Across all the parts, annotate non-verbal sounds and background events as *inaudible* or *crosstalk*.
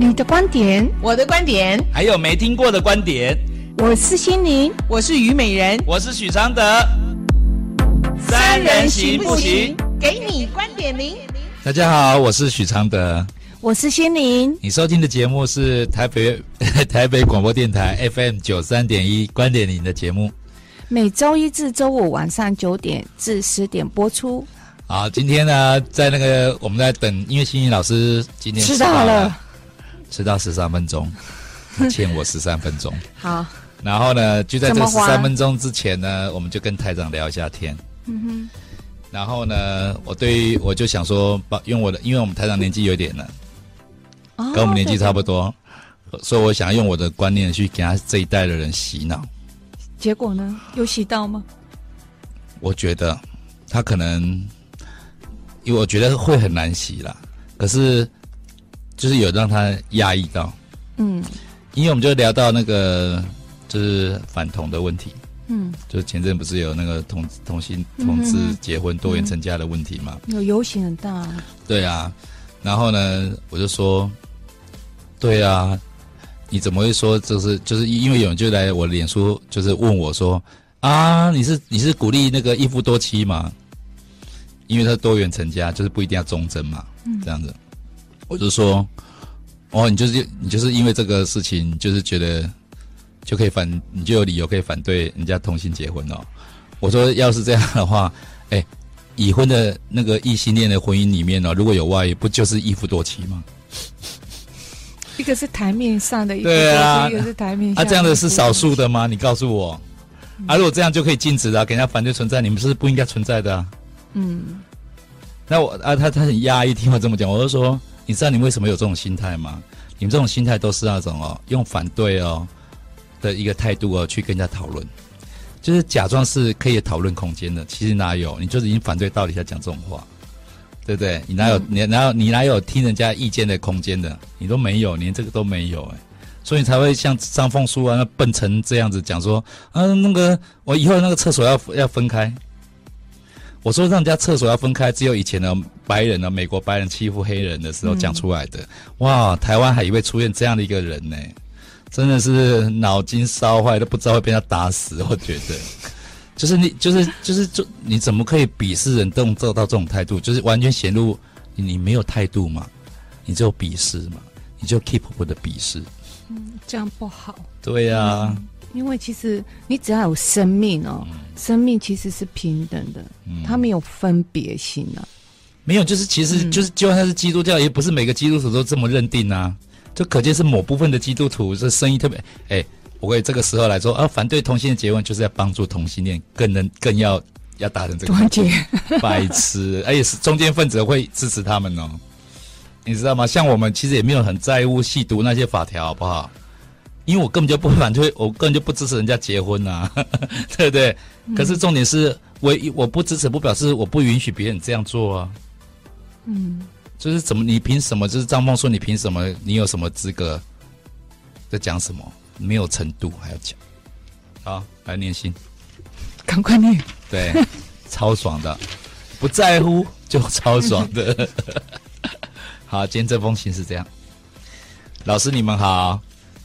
你的观点，我的观点，还有没听过的观点。我是心灵，我是虞美人，我是许常德。三人行不行？给你观点零。大家好，我是许常德，我是心灵。你收听的节目是台北 *laughs* 台北广播电台 FM 九三点一观点零的节目，每周一至周五晚上九点至十点播出。好，今天呢，在那个我们在等，因为心灵老师今天迟到了。迟到十三分钟，他欠我十三分钟。*laughs* 好，然后呢，就在这十三分钟之前呢，我们就跟台长聊一下天。嗯哼。然后呢，我对于我就想说，把用我的，因为我们台长年纪有点了，哦、跟我们年纪差不多，所以我想要用我的观念去给他这一代的人洗脑。结果呢，有洗到吗？我觉得他可能，因为我觉得会很难洗啦。可是。就是有让他压抑到，嗯，因为我们就聊到那个就是反同的问题，嗯，就前阵不是有那个同同性同志结婚多元成家的问题嘛，有游行很大，对啊，然后呢，我就说，对啊，你怎么会说就是就是因为有人就来我脸书就是问我说啊，你是你是鼓励那个一夫多妻吗？因为他多元成家就是不一定要忠贞嘛，嗯，这样子。我就说，哦，你就是你就是因为这个事情，就是觉得就可以反，你就有理由可以反对人家同性结婚哦。我说，要是这样的话，*laughs* 哎，已婚的那个异性恋的婚姻里面呢，如果有外遇，不就是一夫多妻吗？一个是台面上的对啊，一个是台面下。啊，这样的是少数的吗？你告诉我。啊，如果这样就可以禁止的，给人家反对存在，你们是不是不应该存在的啊？嗯。那我啊，他他很压抑，听我这么讲，我就说。你知道你为什么有这种心态吗？你们这种心态都是那种哦，用反对哦的一个态度哦去跟人家讨论，就是假装是可以讨论空间的，其实哪有？你就是已经反对到底下讲这种话，对不对？你哪有？你哪有？你哪有听人家意见的空间的？你都没有，连这个都没有哎，所以你才会像张凤书啊那笨成这样子讲说，啊那个我以后那个厕所要要分开。我说让人家厕所要分开，只有以前的白人呢，美国白人欺负黑人的时候讲出来的。嗯、哇，台湾还以为出现这样的一个人呢，真的是脑筋烧坏，都不知道会被他打死。我觉得，就是你，就是就是就你怎么可以鄙视人，动做到这种态度，就是完全显露你没有态度嘛，你只有鄙视嘛，你就 keep 我的鄙视。嗯，这样不好。对呀、啊。嗯因为其实你只要有生命哦，嗯、生命其实是平等的，嗯、它没有分别心啊。没有，就是其实就是，就算他是基督教，嗯、也不是每个基督徒都这么认定啊。就可见是某部分的基督徒这生意特别。哎，我为这个时候来说啊，反对同性恋结婚，就是要帮助同性恋更能更要要达成这个 *laughs* 团结。白痴，而且是中间分子会支持他们哦，你知道吗？像我们其实也没有很在乎细读那些法条，好不好？因为我根本就不反对，我根本就不支持人家结婚呐、啊，*laughs* 对不对？嗯、可是重点是，我我不支持，不表示我不允许别人这样做啊。嗯，就是怎么？你凭什么？就是张梦说，你凭什么？你有什么资格在讲什么？没有程度还要讲？好，来念信，赶快念。对，超爽的，不在乎就超爽的。*laughs* 好，今天这封信是这样，老师你们好。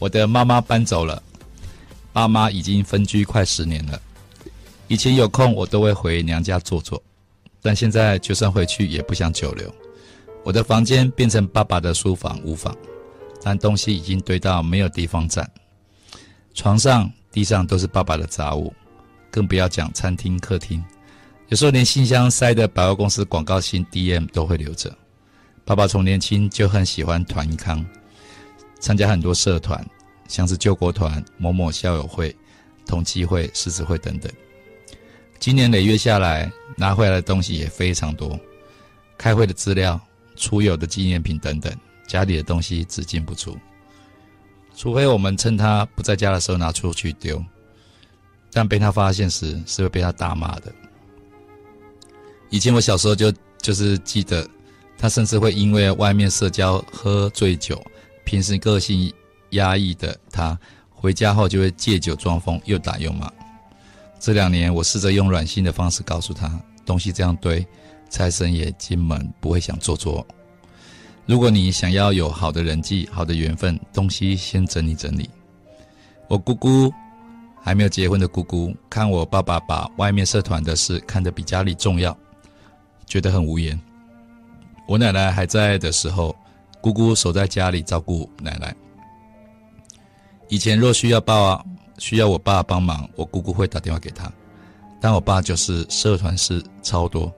我的妈妈搬走了，爸妈已经分居快十年了。以前有空我都会回娘家坐坐，但现在就算回去也不想久留。我的房间变成爸爸的书房屋房，但东西已经堆到没有地方站。床上、地上都是爸爸的杂物，更不要讲餐厅、客厅，有时候连信箱塞的百货公司广告信 DM 都会留着。爸爸从年轻就很喜欢团康。参加很多社团，像是救国团、某某校友会、同济会、狮子会等等。今年累月下来，拿回来的东西也非常多，开会的资料、出游的纪念品等等，家里的东西只进不出，除非我们趁他不在家的时候拿出去丢，但被他发现时是会被他大骂的。以前我小时候就就是记得，他甚至会因为外面社交喝醉酒。平时个性压抑的他，回家后就会借酒装疯，又打又骂。这两年，我试着用软性的方式告诉他，东西这样堆，财神爷进门不会想坐坐。如果你想要有好的人际、好的缘分，东西先整理整理。我姑姑还没有结婚的姑姑，看我爸爸把外面社团的事看得比家里重要，觉得很无言。我奶奶还在的时候，姑姑守在家里照顾奶奶。以前若需要爸爸，需要我爸帮忙，我姑姑会打电话给他，但我爸就是社团事超多，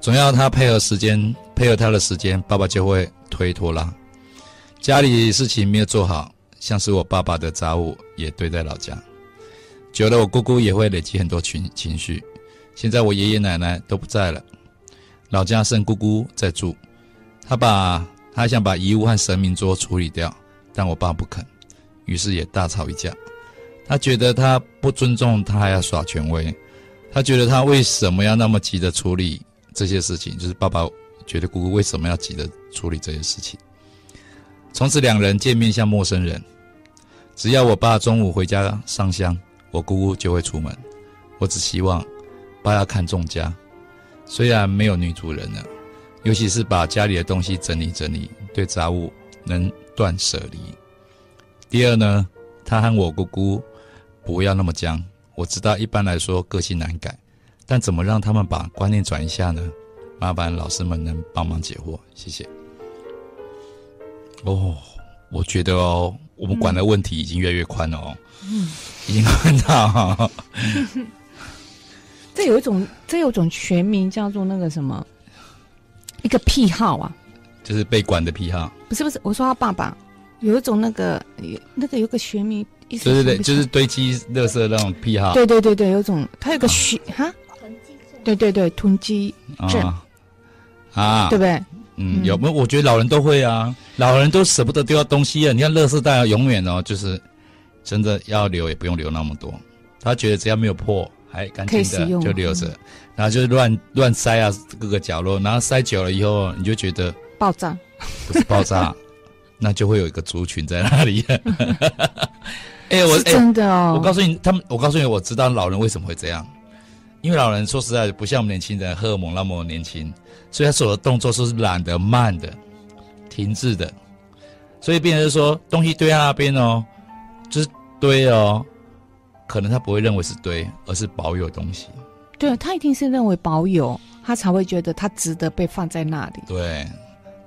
总要他配合时间，配合他的时间，爸爸就会推拖拉，家里事情没有做好，像是我爸爸的杂物也堆在老家，久了我姑姑也会累积很多情情绪。现在我爷爷奶奶都不在了。老家剩姑姑在住，他把他想把遗物和神明桌处理掉，但我爸不肯，于是也大吵一架。他觉得他不尊重他，还要耍权威。他觉得他为什么要那么急着处理这些事情？就是爸爸觉得姑姑为什么要急着处理这些事情？从此两人见面像陌生人。只要我爸中午回家上香，我姑姑就会出门。我只希望爸要看重家。虽然没有女主人了，尤其是把家里的东西整理整理，对杂物能断舍离。第二呢，他和我姑姑不要那么僵。我知道一般来说个性难改，但怎么让他们把观念转一下呢？麻烦老师们能帮忙解惑，谢谢。哦，我觉得哦，我们管的问题已经越来越宽了哦，嗯，已经宽到。*laughs* 这有一种，这有一种全名叫做那个什么，一个癖好啊，就是被管的癖好。不是不是，我说他爸爸有一种那个，那个有个学名，对对对，就是堆积垃圾那种癖好。对对对对，有种他有个学哈，囤积症。对对对，囤积症啊，对不对？嗯，有没有？我觉得老人都会啊，老人都舍不得丢掉东西啊。你看，垃圾袋永远哦，就是真的要留也不用留那么多，他觉得只要没有破。还干净的就留着，然后就乱乱塞啊，各个角落，然后塞久了以后，你就觉得爆炸，不是爆炸，*laughs* 那就会有一个族群在那里。*laughs* 哎、欸，我真的哦，我告诉你，他们，我告诉你，我知道老人为什么会这样，因为老人说实在的，不像我们年轻人荷尔蒙那么年轻，所以他所有的动作是懒得慢的、停滞的，所以变成是说东西堆在那边哦，就是堆哦。可能他不会认为是堆，而是保有东西。对，他一定是认为保有，他才会觉得他值得被放在那里。对，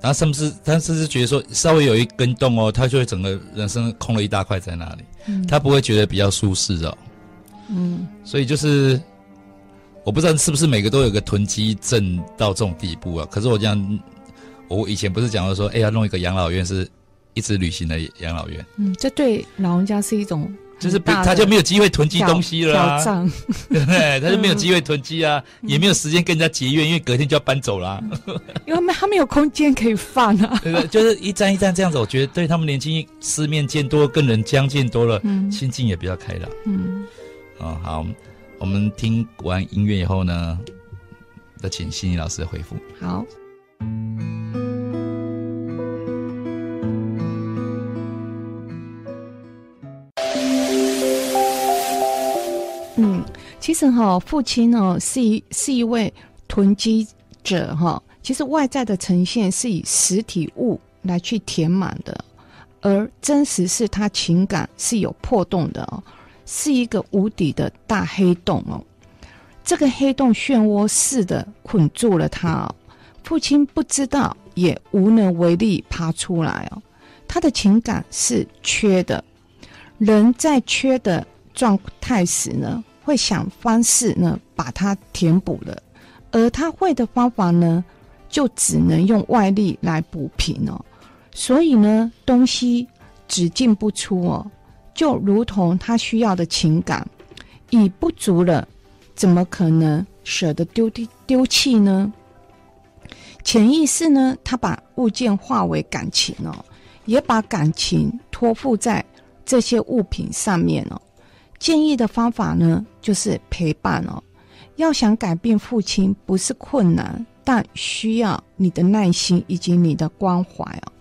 然后甚至他甚至觉得说，稍微有一根洞哦，他就会整个人生空了一大块在那里。嗯，他不会觉得比较舒适哦。嗯，所以就是我不知道是不是每个都有个囤积症到这种地步啊？可是我这样，我以前不是讲过说，哎，要弄一个养老院是一直旅行的养老院。嗯，这对老人家是一种。就是他就没有机会囤积东西了啊，对不 *laughs* 对？他就没有机会囤积啊，嗯、也没有时间跟人家结怨，因为隔天就要搬走了、啊，*laughs* 因为他们他没有空间可以放啊。对 *laughs* 对，就是一站一站这样子，我觉得对他们年轻世面见多，跟人相见多了，嗯、心境也比较开朗。嗯，哦，好，我们听完音乐以后呢，再请心怡老师回复。好。其实哈，父亲呢是一是一位囤积者哈。其实外在的呈现是以实体物来去填满的，而真实是他情感是有破洞的哦，是一个无底的大黑洞哦。这个黑洞漩涡似的捆住了他哦，父亲不知道也无能为力爬出来哦。他的情感是缺的，人在缺的状态时呢，会想方式呢，把它填补了，而他会的方法呢，就只能用外力来补平哦。所以呢，东西只进不出哦，就如同他需要的情感已不足了，怎么可能舍得丢丢丢弃呢？潜意识呢，他把物件化为感情哦，也把感情托付在这些物品上面哦。建议的方法呢，就是陪伴哦。要想改变父亲不是困难，但需要你的耐心以及你的关怀哦。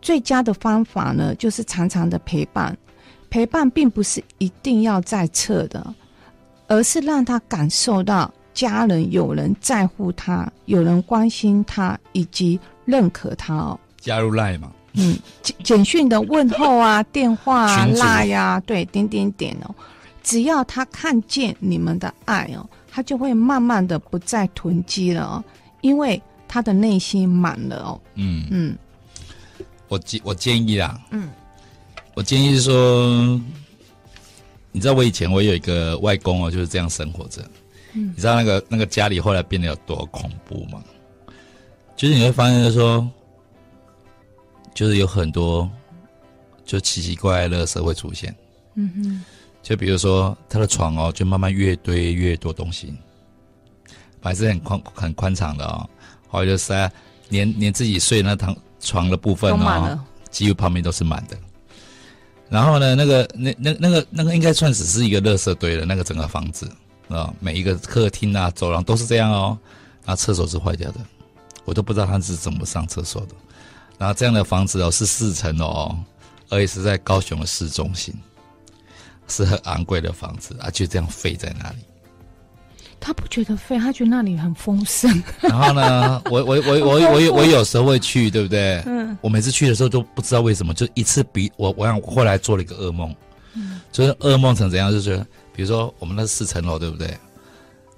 最佳的方法呢，就是常常的陪伴。陪伴并不是一定要在侧的，而是让他感受到家人有人在乎他，有人关心他以及认可他哦。加入赖嘛。嗯，简简讯的问候啊，电话啊，拉呀、啊，对，点点点哦。只要他看见你们的爱哦，他就会慢慢的不再囤积了哦，因为他的内心满了哦。嗯嗯，我建我建议啊，嗯，我建议是说，你知道我以前我有一个外公哦，就是这样生活着。嗯，你知道那个那个家里后来变得有多恐怖吗？就是你会发现，就说，就是有很多就奇奇怪怪的垃圾会出现。嗯哼。就比如说他的床哦，就慢慢越堆越多东西，本来是很宽很宽敞的哦，后来就是连连自己睡那躺床的部分哦，几乎旁边都是满的。然后呢，那个那那那个那个应该算只是一个垃圾堆了那个整个房子啊，每一个客厅啊、走廊都是这样哦。然后厕所是坏掉的，我都不知道他是怎么上厕所的。然后这样的房子哦是四层哦，而且是在高雄的市中心。是很昂贵的房子啊，就这样废在那里。他不觉得废，他觉得那里很丰盛。然后呢，我我我我我我，有时候会去，对不对？嗯。我每次去的时候都不知道为什么，就一次比我我想后来做了一个噩梦。嗯。就是噩梦成怎样？就是比如说我们那四层楼，对不对？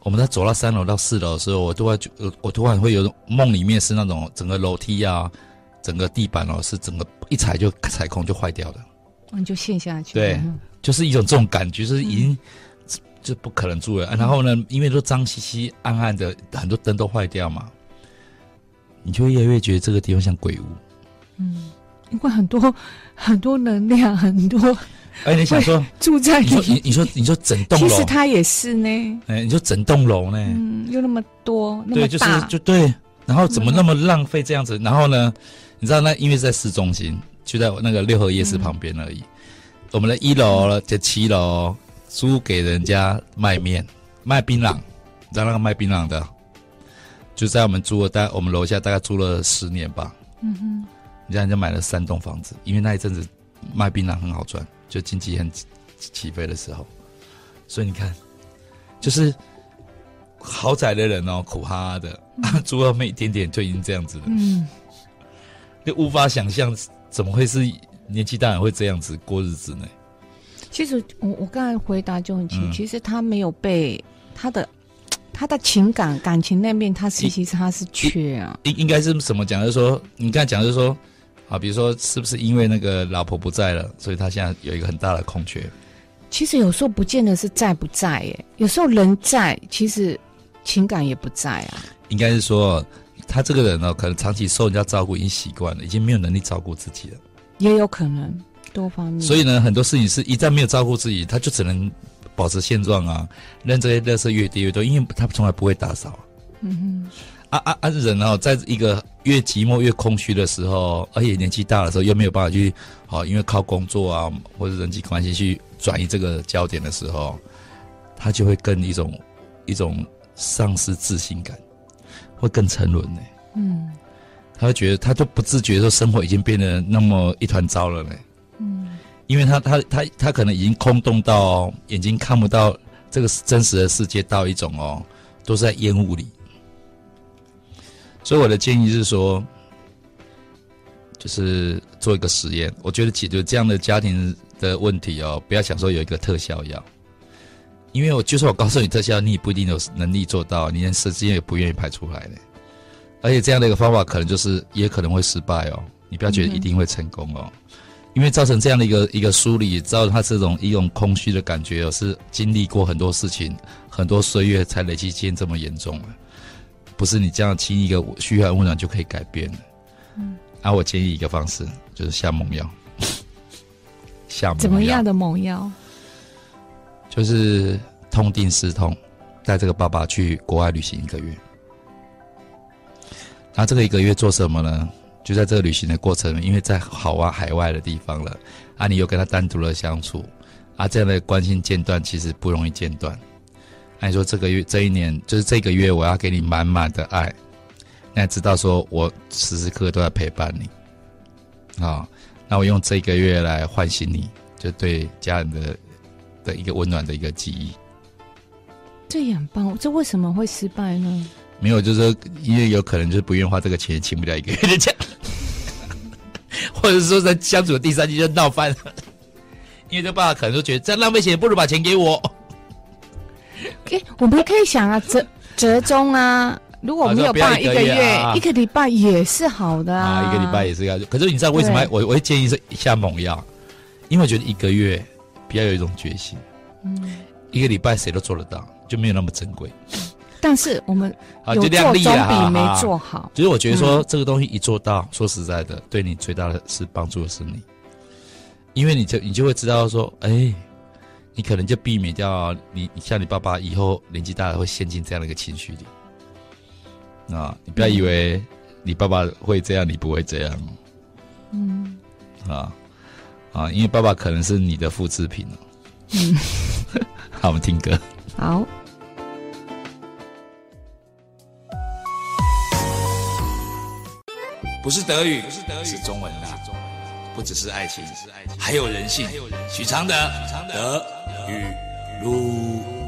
我们在走到三楼到四楼的时候，我都会我突然会有梦里面是那种整个楼梯啊，整个地板哦，是整个一踩就踩空就坏掉了。你就陷下去。对。就是一种这种感觉，就是已经就不可能住了。然后呢，因为都脏兮兮、暗暗的，很多灯都坏掉嘛，你就越来越觉得这个地方像鬼屋。嗯，因为很多很多能量，很多。哎，你想说住在你说你你说你说整栋楼，其实它也是呢。哎，你说整栋楼呢？嗯，又那么多，那么对，就是就对。然后怎么那么浪费这样子？然后呢，你知道那因为在市中心，就在那个六合夜市旁边而已。嗯我们的一楼的七楼租给人家卖面、卖槟榔，你知道那个卖槟榔的，就在我们租了大，我们楼下大概租了十年吧。嗯哼，人家人家买了三栋房子，因为那一阵子卖槟榔很好赚，就经济很起飞的时候。所以你看，就是豪宅的人哦，苦哈哈的，嗯、*laughs* 租了没一点点就已经这样子了。嗯，就无法想象怎么会是。年纪大人会这样子过日子呢？其实我我刚才回答就很清，嗯、其实他没有被他的他的情感感情那面，他其实他是缺啊。应应该是什么讲？就是说，你刚才讲就是说，啊，比如说是不是因为那个老婆不在了，所以他现在有一个很大的空缺？其实有时候不见得是在不在，耶，有时候人在，其实情感也不在啊。应该是说，他这个人呢，可能长期受人家照顾已经习惯了，已经没有能力照顾自己了。也有可能多方面，所以呢，很多事情是一旦没有照顾自己，他就只能保持现状啊，让这些垃圾越叠越多，因为他从来不会打扫。嗯哼，啊啊啊！人哦，在一个越寂寞越空虚的时候，而且年纪大的时候又没有办法去，好，因为靠工作啊或者人际关系去转移这个焦点的时候，他就会更一种一种丧失自信感，会更沉沦呢。嗯。他会觉得，他都不自觉说生活已经变得那么一团糟了呢。嗯，因为他他他他可能已经空洞到眼睛看不到这个真实的世界，到一种哦，都是在烟雾里。所以我的建议是说，就是做一个实验。我觉得解决这样的家庭的问题哦，不要想说有一个特效药，因为我就算我告诉你特效，你也不一定有能力做到，你连时间也不愿意排出来呢。而且这样的一个方法，可能就是也可能会失败哦。你不要觉得一定会成功哦，因为造成这样的一个一个梳理，造成他这种一种空虚的感觉哦，是经历过很多事情、很多岁月才累积见这么严重了，不是你这样轻易一个嘘寒问暖就可以改变的。嗯，啊，我建议一个方式，就是下猛药。*laughs* 下猛药。怎么样的猛药？就是痛定思痛，带这个爸爸去国外旅行一个月。那这个一个月做什么呢？就在这个旅行的过程，因为在好啊海外的地方了，啊，你又跟他单独的相处，啊，这样的关心间断其实不容易间断。那你说这个月这一年，就是这个月，我要给你满满的爱，那知道说我时时刻刻都在陪伴你，啊，那我用这个月来唤醒你，就对家人的的一个温暖的一个记忆。这也很棒，这为什么会失败呢？没有，就是说，因为有可能就是不愿意花这个钱，请不了一个月的假。*laughs* 或者是说在相处的第三季就闹翻了，*laughs* 因为这爸爸可能就觉得这样浪费钱，不如把钱给我。欸、我们可以想啊，折折中啊，如果没有办一个月，一个，月啊、一个礼拜也是好的啊，啊一个礼拜也是要。可是你知道为什么我我会建议是下猛药？因为我觉得一个月比较有一种决心，嗯，一个礼拜谁都做得到，就没有那么珍贵。但是我们 *laughs* 有做总比没做好。其实我觉得说这个东西一做到，说实在的，对你最大的是帮助的是你，因为你就你就会知道说，哎。你可能就避免掉你，你像你爸爸以后年纪大了会陷进这样的一个情绪里啊！你不要以为你爸爸会这样，你不会这样。嗯，啊啊，因为爸爸可能是你的复制品哦。嗯，*laughs* 好，我们听歌。好，不是德语，不是德语，是中文的。不只是爱情，还有人性。许常德，德语路。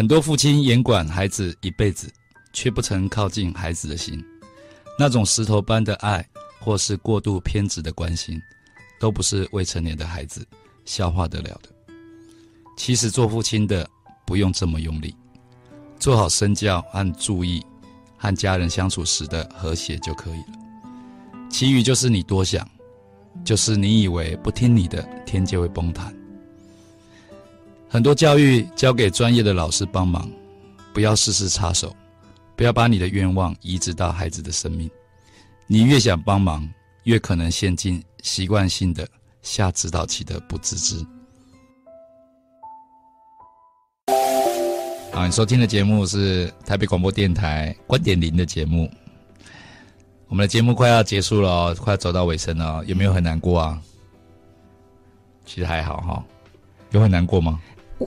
很多父亲严管孩子一辈子，却不曾靠近孩子的心，那种石头般的爱。或是过度偏执的关心，都不是未成年的孩子消化得了的。其实做父亲的不用这么用力，做好身教和注意和家人相处时的和谐就可以了。其余就是你多想，就是你以为不听你的，天就会崩塌。很多教育交给专业的老师帮忙，不要事事插手，不要把你的愿望移植到孩子的生命。你越想帮忙，越可能陷进习惯性的下指导棋的不自知。好，你收听的节目是台北广播电台观点零的节目。我们的节目快要结束了，快要走到尾声了，有没有很难过啊？其实还好哈，有很难过吗？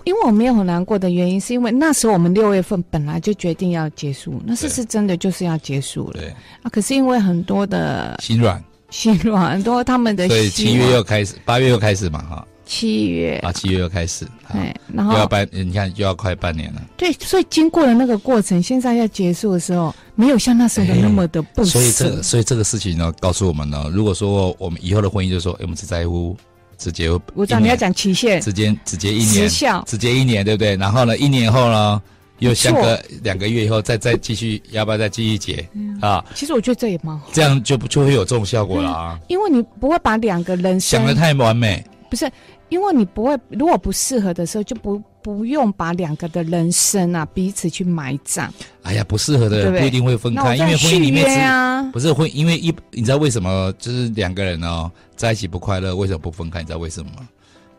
因为我没有很难过的原因，是因为那时候我们六月份本来就决定要结束，那是是真的就是要结束了。对啊，可是因为很多的心软，心软很多他们的，所以七月又开始，八月又开始嘛，哈。七月啊，七月又开始，对，然后又要半，你看又要快半年了。对，所以经过了那个过程，现在要结束的时候，没有像那时候那么的不舍。所以这个，所以这个事情呢，告诉我们呢，如果说我们以后的婚姻，就是说，哎，我们只在乎。直接，我知道你要讲期限，直接直接一年，直接一年，对不对？然后呢，一年后呢，又相隔两个月以后，再再继续，要不要再继续结、嗯、啊？其实我觉得这也蛮好，这样就不就会有这种效果了啊。因为你不会把两个人想的太完美，不是？因为你不会，如果不适合的时候，就不不用把两个的人生啊彼此去埋葬。哎呀，不适合的人不一定会分开，因为婚姻里面不是婚，因为一你知道为什么就是两个人哦在一起不快乐，为什么不分开？你知道为什么吗？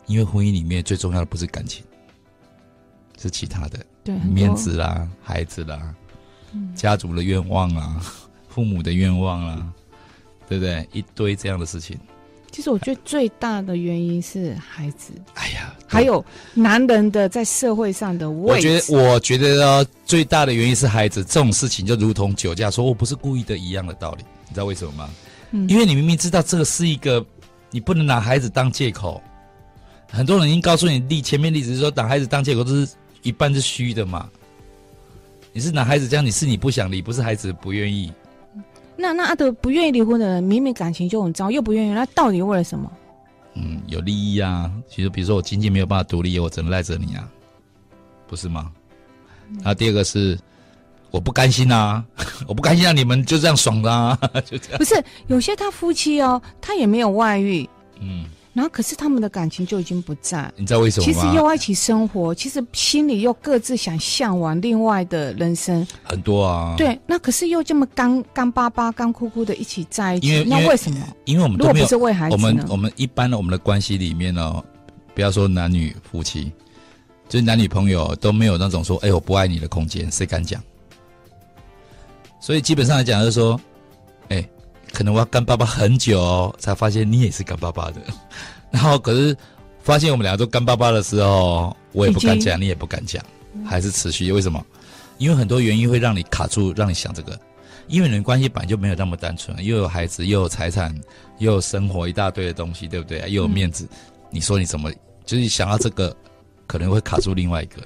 因为婚姻里面最重要的不是感情，是其他的，对，面子啦、孩子啦、嗯、家族的愿望啊、父母的愿望啦，对不对？一堆这样的事情。其实我觉得最大的原因是孩子。哎呀，还有男人的在社会上的位置。我觉得，我觉得呢，最大的原因是孩子。这种事情就如同酒驾，说我不是故意的一样的道理。你知道为什么吗？嗯，因为你明明知道这个是一个，你不能拿孩子当借口。很多人已经告诉你例前面例子是说，拿孩子当借口，都是一半是虚的嘛。你是拿孩子这样，你是你不想离，不是孩子不愿意。那那阿德不愿意离婚的人，明明感情就很糟，又不愿意，那到底为了什么？嗯，有利益啊。其实，比如说我经济没有办法独立，我只能赖着你啊，不是吗？嗯、然后第二个是我不甘心啊，*laughs* 我不甘心让你们就这样爽啦啊，*laughs* 就这样。不是有些他夫妻哦，他也没有外遇，嗯。然后，可是他们的感情就已经不在。你知道为什么吗？其实又一起生活，其实心里又各自想向往另外的人生。很多啊。对，那可是又这么干干巴巴、干枯枯的一起在一起，因为那为什么？因为我们都不是为孩子呢？我们我们一般的我们的关系里面呢，不要说男女夫妻，就是男女朋友都没有那种说“哎，我不爱你”的空间，谁敢讲？所以基本上来讲，就是说，哎。可能我要干巴巴很久，哦，才发现你也是干巴巴的。*laughs* 然后可是发现我们两个都干巴巴的时候，我也不敢讲，你也不敢讲，还是持续。为什么？因为很多原因会让你卡住，让你想这个。因为你们关系本来就没有那么单纯，又有孩子，又有财产，又有生活一大堆的东西，对不对？又有面子，嗯、你说你怎么就是想要这个，可能会卡住另外一个，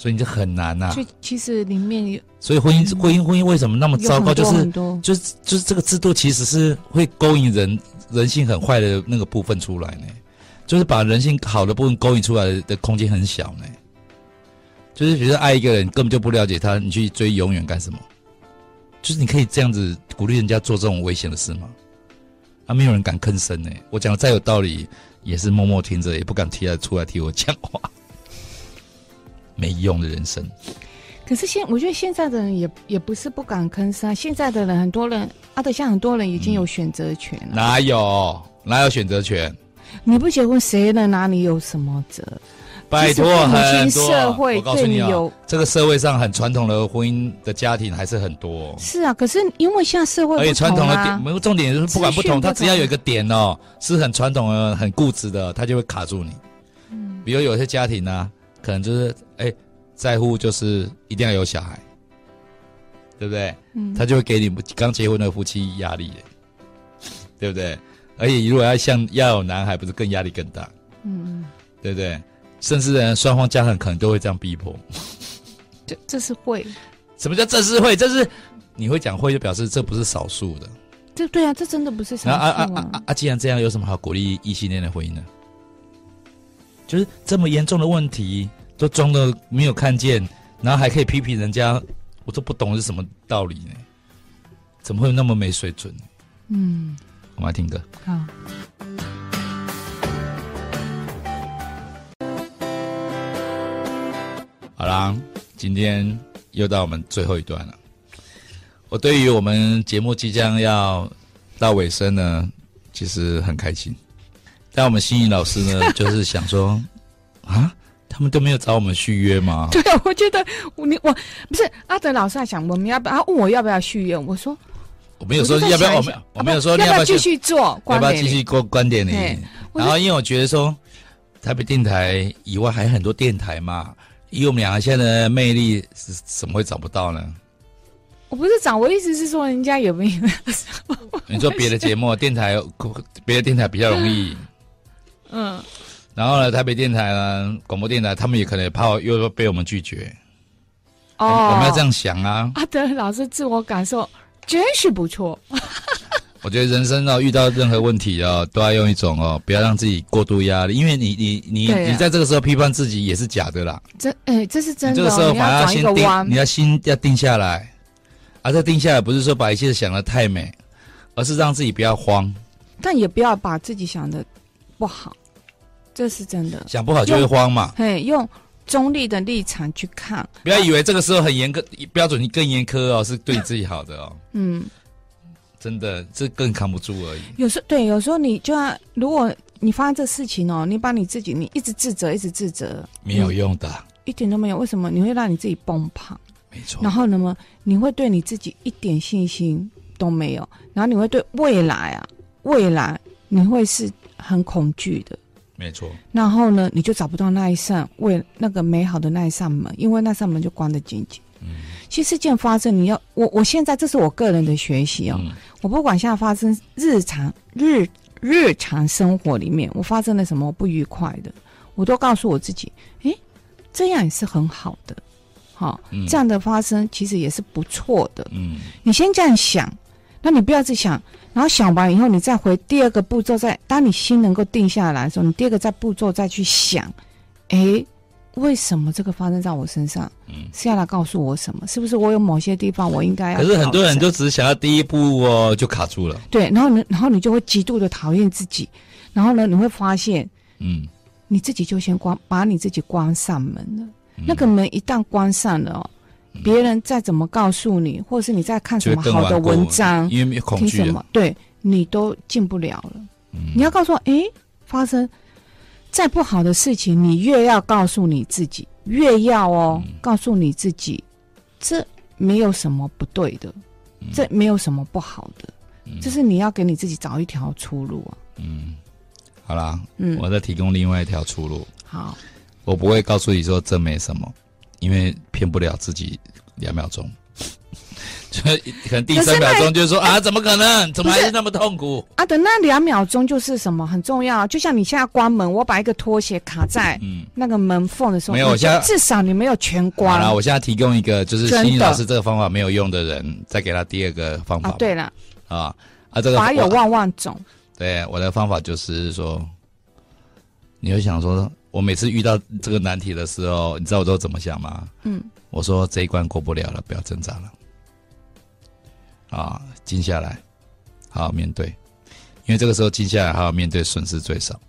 所以你就很难呐、啊。就其实里面有，所以婚姻婚姻婚姻为什么那么糟糕？就是就是就是这个制度其实是会勾引人人性很坏的那个部分出来呢，就是把人性好的部分勾引出来的空间很小呢。就是觉得爱一个人根本就不了解他，你去追永远干什么？就是你可以这样子鼓励人家做这种危险的事吗？啊，没有人敢吭声呢。我讲的再有道理，也是默默听着，也不敢提来出来替我讲话。没用的人生。可是现我觉得现在的人也也不是不敢吭声啊。现在的人很多人，啊，对像很多人已经有选择权了。哪有？哪有选择权？你不结婚，谁能拿你有什么责？拜托，很多。社会我告诉你有，这个社会上很传统的婚姻的家庭还是很多。是啊，可是因为现在社会不同啊。而且传统的点，没有重点就是不管不同，他只要有一个点哦，是很传统的、很固执的，他就会卡住你。嗯。比如有些家庭呢、啊，可能就是哎，在乎就是一定要有小孩，对不对？嗯。他就会给你们刚结婚的夫妻压力，对不对？而且如果要像要有男孩，不是更压力更大？嗯。对不对？甚至呢，双方家长可能都会这样逼迫。这这是会？什么叫这是会？这是你会讲会，就表示这不是少数的。这对啊，这真的不是少数啊！啊啊啊啊！既然这样，有什么好鼓励异性恋的婚姻呢？就是这么严重的问题，都装的没有看见，然后还可以批评人家，我都不懂是什么道理呢？怎么会那么没水准？嗯，我们来听歌。好。好啦，今天又到我们最后一段了。我对于我们节目即将要到尾声呢，其实很开心。但我们心怡老师呢，*laughs* 就是想说，啊，他们都没有找我们续约吗？*laughs* 对，我觉得我你我不是阿德老师还想我们要不要，他问我要不要续约，我说我没有说要不要，我没有我没有说要不要继续做，要不要继续过观点呢。然后因为我觉得说，台北电台以外还有很多电台嘛。以我们两个现在的魅力，是怎么会找不到呢？我不是找，我意思是说，人家有没有？你做别的节目，*laughs* 电台别的电台比较容易。嗯。然后呢，台北电台呢，广播电台，他们也可能怕又被我们拒绝。哦。我们要这样想啊。啊，对老师自我感受真是不错。*laughs* 我觉得人生哦，遇到任何问题哦，都要用一种哦，不要让自己过度压力，因为你你你、啊、你在这个时候批判自己也是假的啦。这哎，这是真的、哦。这个时候反而要先定，你要心要定下来，而、啊、这定下来不是说把一切想的太美，而是让自己不要慌。但也不要把自己想的不好，这是真的。想不好就会慌嘛。嘿，用中立的立场去看，不要以为这个时候很严苛，标准更严苛哦，是对自己好的哦。嗯。真的，这更扛不住而已。有时候，对，有时候你就要，如果你发生这事情哦，你把你自己，你一直自责，一直自责，没有用的，一点都没有。为什么？你会让你自己崩盘。没错。然后那么，你会对你自己一点信心都没有。然后你会对未来啊，未来你会是很恐惧的。没错。然后呢，你就找不到那一扇为那个美好的那一扇门，因为那扇门就关得紧紧。嗯。其实事件发生，你要我，我现在这是我个人的学习哦。嗯我不管现在发生日常日日常生活里面，我发生了什么不愉快的，我都告诉我自己，诶，这样也是很好的，好、哦嗯，这样的发生其实也是不错的。嗯，你先这样想，那你不要去想，然后想完以后，你再回第二个步骤，再当你心能够定下来的时候，你第二个再步骤再去想，诶。为什么这个发生在我身上？嗯，是要来告诉我什么？是不是我有某些地方我应该要？可是很多人就只是想要第一步哦，就卡住了。对，然后呢，然后你就会极度的讨厌自己，然后呢，你会发现，嗯，你自己就先关，把你自己关上门了。嗯、那个门一旦关上了别人再怎么告诉你，或者是你在看什么好的文章，因为没恐惧，听什么，对你都进不了了。嗯、你要告诉我，哎，发生。再不好的事情，你越要告诉你自己，越要哦，嗯、告诉你自己，这没有什么不对的，嗯、这没有什么不好的，这、嗯、是你要给你自己找一条出路啊。嗯，好啦，嗯，我再提供另外一条出路。好，我不会告诉你说这没什么，因为骗不了自己两秒钟。*laughs* 就可能第三秒钟就说啊，怎么可能？怎么还是那么痛苦？啊，等那两秒钟就是什么很重要，就像你现在关门，我把一个拖鞋卡在嗯那个门缝的时候，没有，我现在至少你没有全关。好了，我现在提供一个，就是心理老师这个方法没有用的人，再给他第二个方法。啊对了，啊啊，这个法有万万种。对，我的方法就是说，你会想说，我每次遇到这个难题的时候，你知道我都怎么想吗？嗯，我说这一关过不了了，不要挣扎了。啊，静下来，好好面对，因为这个时候静下来，好好面对，损失最少。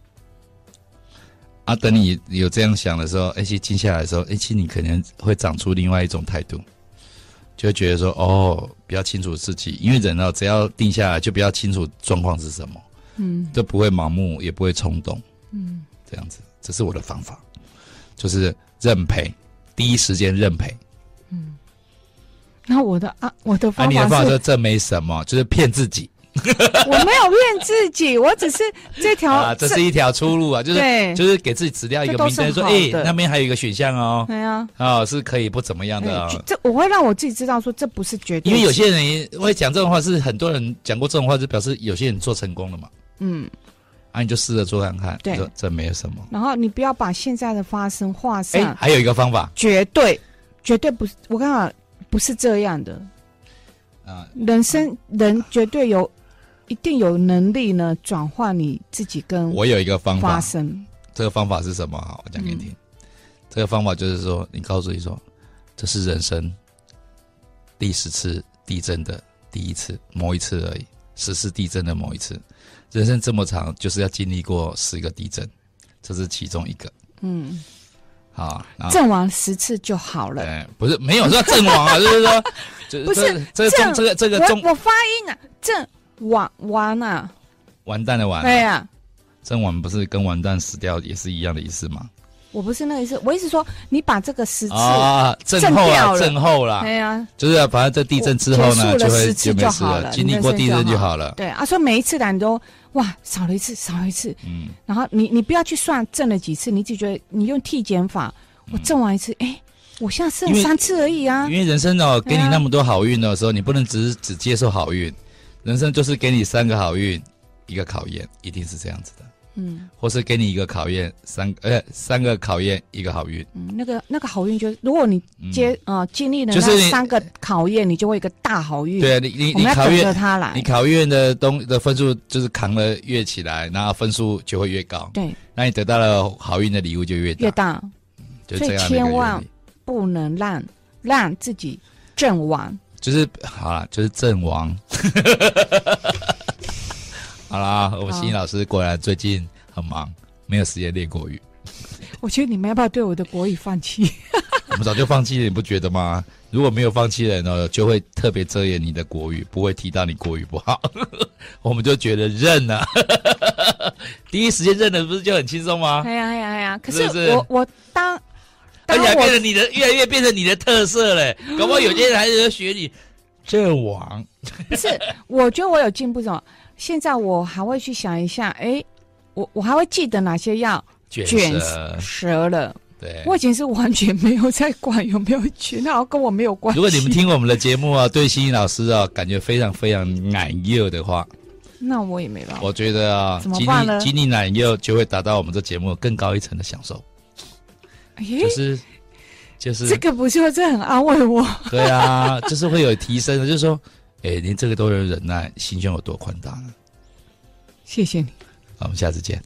啊，等你有这样想的时候，而且静下来的时候，而且你可能会长出另外一种态度，就会觉得说，哦，比较清楚自己，因为人呢，只要定下来，就比较清楚状况是什么，嗯，就不会盲目，也不会冲动，嗯，这样子，这是我的方法，就是认赔，第一时间认赔。嗯那我的啊，我的方法是，啊、你的方法说这没什么，就是骗自己。*laughs* 我没有骗自己，*laughs* 我只是这条啊，这是一条出路啊，就是对就是给自己指掉一个名单，说哎，那边还有一个选项哦，对啊，哦，是可以不怎么样的，哦。这我会让我自己知道说这不是绝对，因为有些人会讲这种话，是很多人讲过这种话，就表示有些人做成功了嘛。嗯，啊，你就试着做看看，对，这没有什么。然后你不要把现在的发生画上。哎，还有一个方法，绝对绝对不是，我刚刚。不是这样的，啊，人生人绝对有，一定有能力呢，转化你自己跟我有一个方法发生，这个方法是什么？我讲给你听。嗯、这个方法就是说，你告诉你说，这是人生第十次地震的第一次，某一次而已，十次地震的某一次。人生这么长，就是要经历过十个地震，这是其中一个。嗯。好，阵亡十次就好了。对，不是没有说阵亡啊，就是说，*laughs* 不是这个中这个这个中，我发音啊，阵亡完啊，完蛋的完。对呀，阵亡不是跟完蛋死掉也是一样的意思吗？我不是那个意思，我意思说你把这个十次啊，震后了，阵后了，对呀，就是反正这地震之后呢，就会就没事了，经历过地震就好了。对啊，说每一次的你都。哇，少了一次，少了一次。嗯，然后你你不要去算挣了几次，你只觉得你用递减法，我挣完一次，哎、嗯，我现在剩三次而已啊。因为人生哦，给你那么多好运的时候，啊、你不能只只接受好运，人生就是给你三个好运，一个考验，一定是这样子的。嗯，或是给你一个考验，三呃三个考验，一个好运。嗯，那个那个好运就是，如果你接呃经历了那三个考验，你就会一个大好运。对啊，你你你考验他来，你考验的东的分数就是扛了越起来，然后分数就会越高。对，那你得到了好运的礼物就越大。越大，就这样。所以千万不能让让自己阵亡。就是好了，就是阵亡。*laughs* 好啦，我们心怡老师果然最近很忙，没有时间练国语。*laughs* 我觉得你们要不要对我的国语放弃？*laughs* 我们早就放弃了，你不觉得吗？如果没有放弃的人呢，就会特别遮掩你的国语，不会提到你国语不好。*laughs* 我们就觉得认了，第一时间认了，不是就很轻松吗？哎呀哎呀哎呀！可是我我当，而且还变成你的，越来越变成你的特色嘞。搞不好有些人还是要学你阵亡。不是，我觉得我有进步什么？现在我还会去想一下，哎，我我还会记得哪些药卷舌，了。对，我以前是完全没有在管有没有卷，那跟我没有关系。如果你们听我们的节目啊，对心怡老师啊，感觉非常非常难幼的话，那我也没办法。我觉得啊，经历经历难幼，就会达到我们这节目更高一层的享受。哎，就是就是这个不就是这很安慰我？对啊，就是会有提升的，就是说。哎，连这个都有忍耐，心胸有多宽大呢？谢谢你，好，我们下次见。